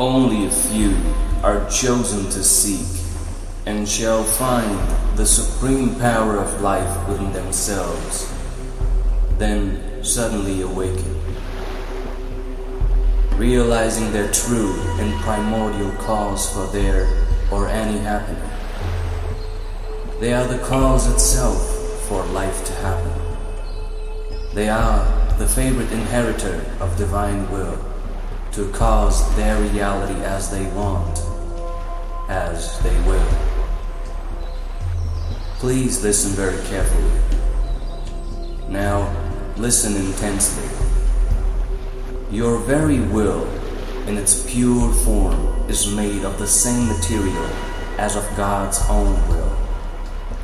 Only a few are chosen to seek and shall find the supreme power of life within themselves, then suddenly awaken, realizing their true and primordial cause for their or any happening. They are the cause itself for life to happen. They are the favorite inheritor of divine will to cause their reality as they want, as they will. Please listen very carefully. Now, listen intensely. Your very will, in its pure form, is made of the same material as of God's own will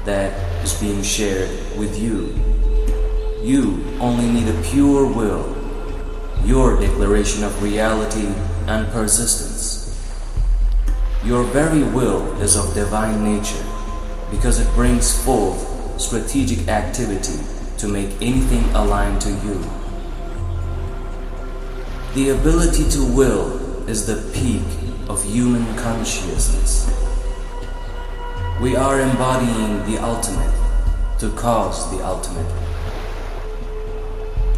that is being shared with you. You only need a pure will your declaration of reality and persistence. Your very will is of divine nature because it brings forth strategic activity to make anything align to you. The ability to will is the peak of human consciousness. We are embodying the ultimate to cause the ultimate.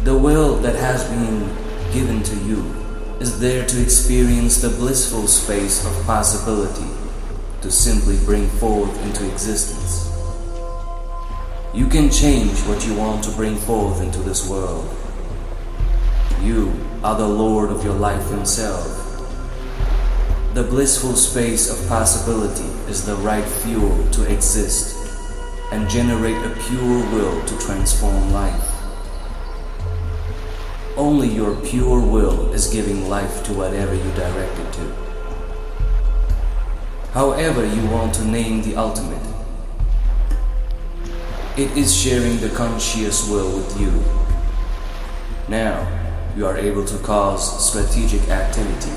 The will that has been given to you is there to experience the blissful space of possibility to simply bring forth into existence. You can change what you want to bring forth into this world. You are the Lord of your life Himself. The blissful space of possibility is the right fuel to exist and generate a pure will to transform life. Only your pure will is giving life to whatever you direct it to. However, you want to name the ultimate, it is sharing the conscious will with you. Now, you are able to cause strategic activity.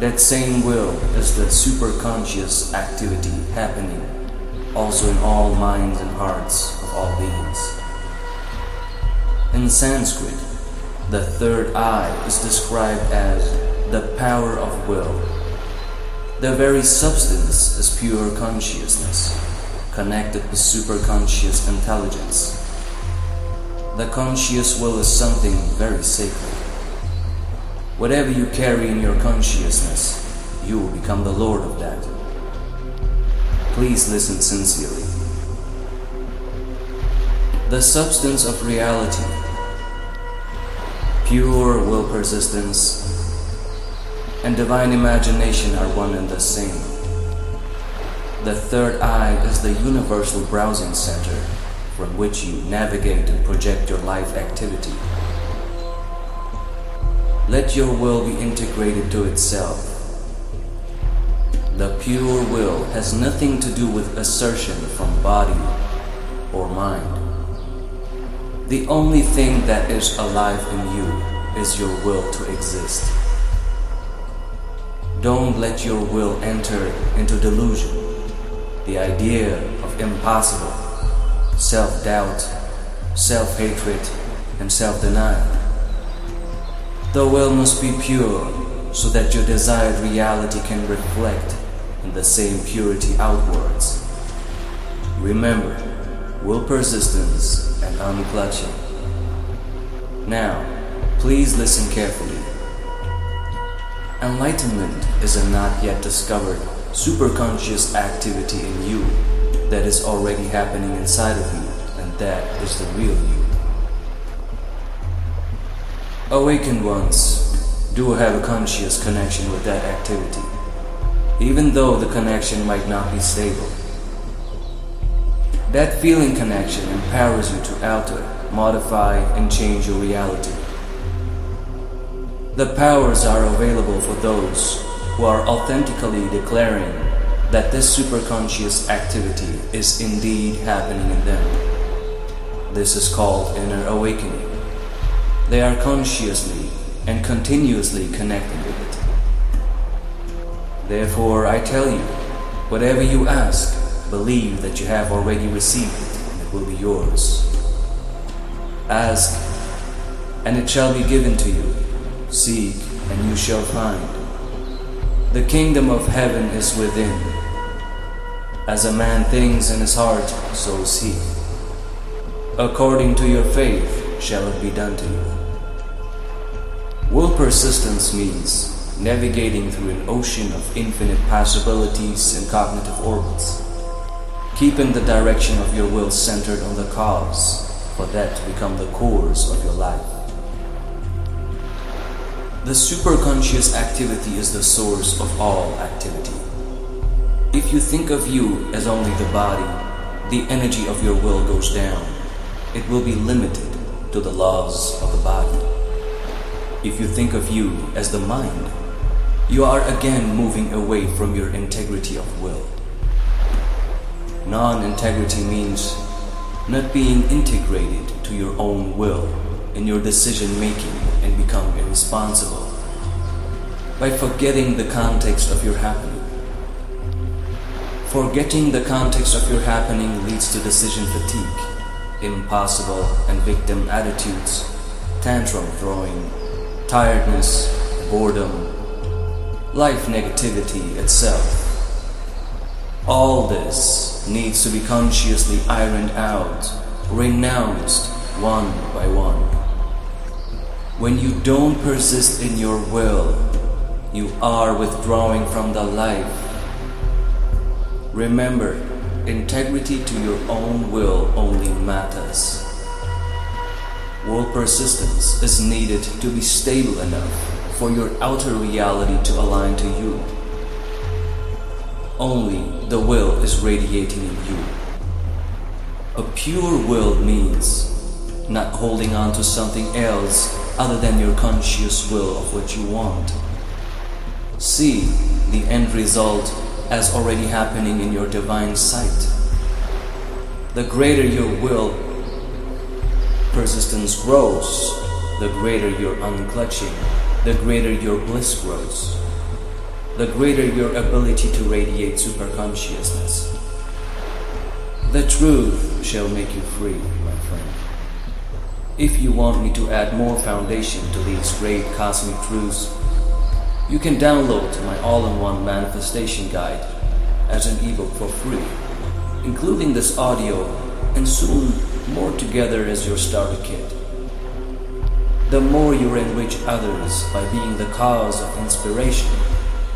That same will is the superconscious activity happening also in all minds and hearts of all beings. In Sanskrit, the third eye is described as the power of will. The very substance is pure consciousness, connected with superconscious intelligence. The conscious will is something very sacred. Whatever you carry in your consciousness, you will become the Lord of that. Please listen sincerely. The substance of reality Pure will persistence and divine imagination are one and the same. The third eye is the universal browsing center from which you navigate and project your life activity. Let your will be integrated to itself. The pure will has nothing to do with assertion from body or mind. The only thing that is alive in you is your will to exist. Don't let your will enter into delusion, the idea of impossible, self doubt, self hatred, and self denial. The will must be pure so that your desired reality can reflect in the same purity outwards. Remember, will persistence and unclutching. Now, please listen carefully. Enlightenment is a not yet discovered superconscious activity in you that is already happening inside of you, and that is the real you. Awakened ones do have a conscious connection with that activity, even though the connection might not be stable. That feeling connection empowers you to alter, modify, and change your reality. The powers are available for those who are authentically declaring that this superconscious activity is indeed happening in them. This is called inner awakening. They are consciously and continuously connected with it. Therefore, I tell you, whatever you ask, Believe that you have already received it and it will be yours. Ask, and it shall be given to you. Seek, and you shall find. The kingdom of heaven is within. As a man thinks in his heart, so is he. According to your faith shall it be done to you. Will persistence means navigating through an ocean of infinite possibilities and cognitive orbits, keeping the direction of your will centered on the cause, for that to become the course of your life. The superconscious activity is the source of all activity. If you think of you as only the body, the energy of your will goes down. It will be limited to the laws of the body. If you think of you as the mind, you are again moving away from your integrity of will. Non integrity means not being integrated to your own will in your decision making and become irresponsible by forgetting the context of your happening. Forgetting the context of your happening leads to decision fatigue, impossible and victim attitudes, tantrum throwing, tiredness, boredom, life negativity itself. All this needs to be consciously ironed out, renounced one by one. When you don't persist in your will, you are withdrawing from the life. Remember, integrity to your own will only matters. Will persistence is needed to be stable enough for your outer reality to align to you. Only the will is radiating in you. A pure will means not holding on to something else other than your conscious will of what you want. See the end result as already happening in your divine sight. The greater your will persistence grows, the greater your unclutching the greater your bliss grows, the greater your ability to radiate superconsciousness. The truth shall make you free, my friend. If you want me to add more foundation to these great cosmic truths, you can download my all in one manifestation guide as an ebook for free, including this audio and soon more together as your starter kit the more you enrich others by being the cause of inspiration,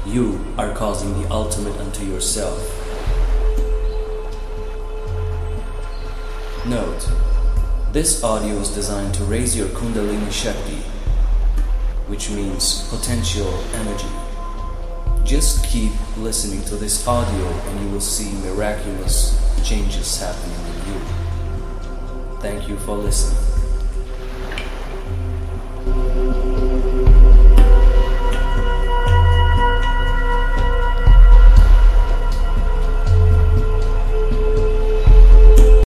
you are causing the ultimate unto yourself. Note, this audio is designed to raise your Kundalini Shakti, which means potential energy. Just keep listening to this audio and you will see miraculous changes happening in you. Thank you for listening.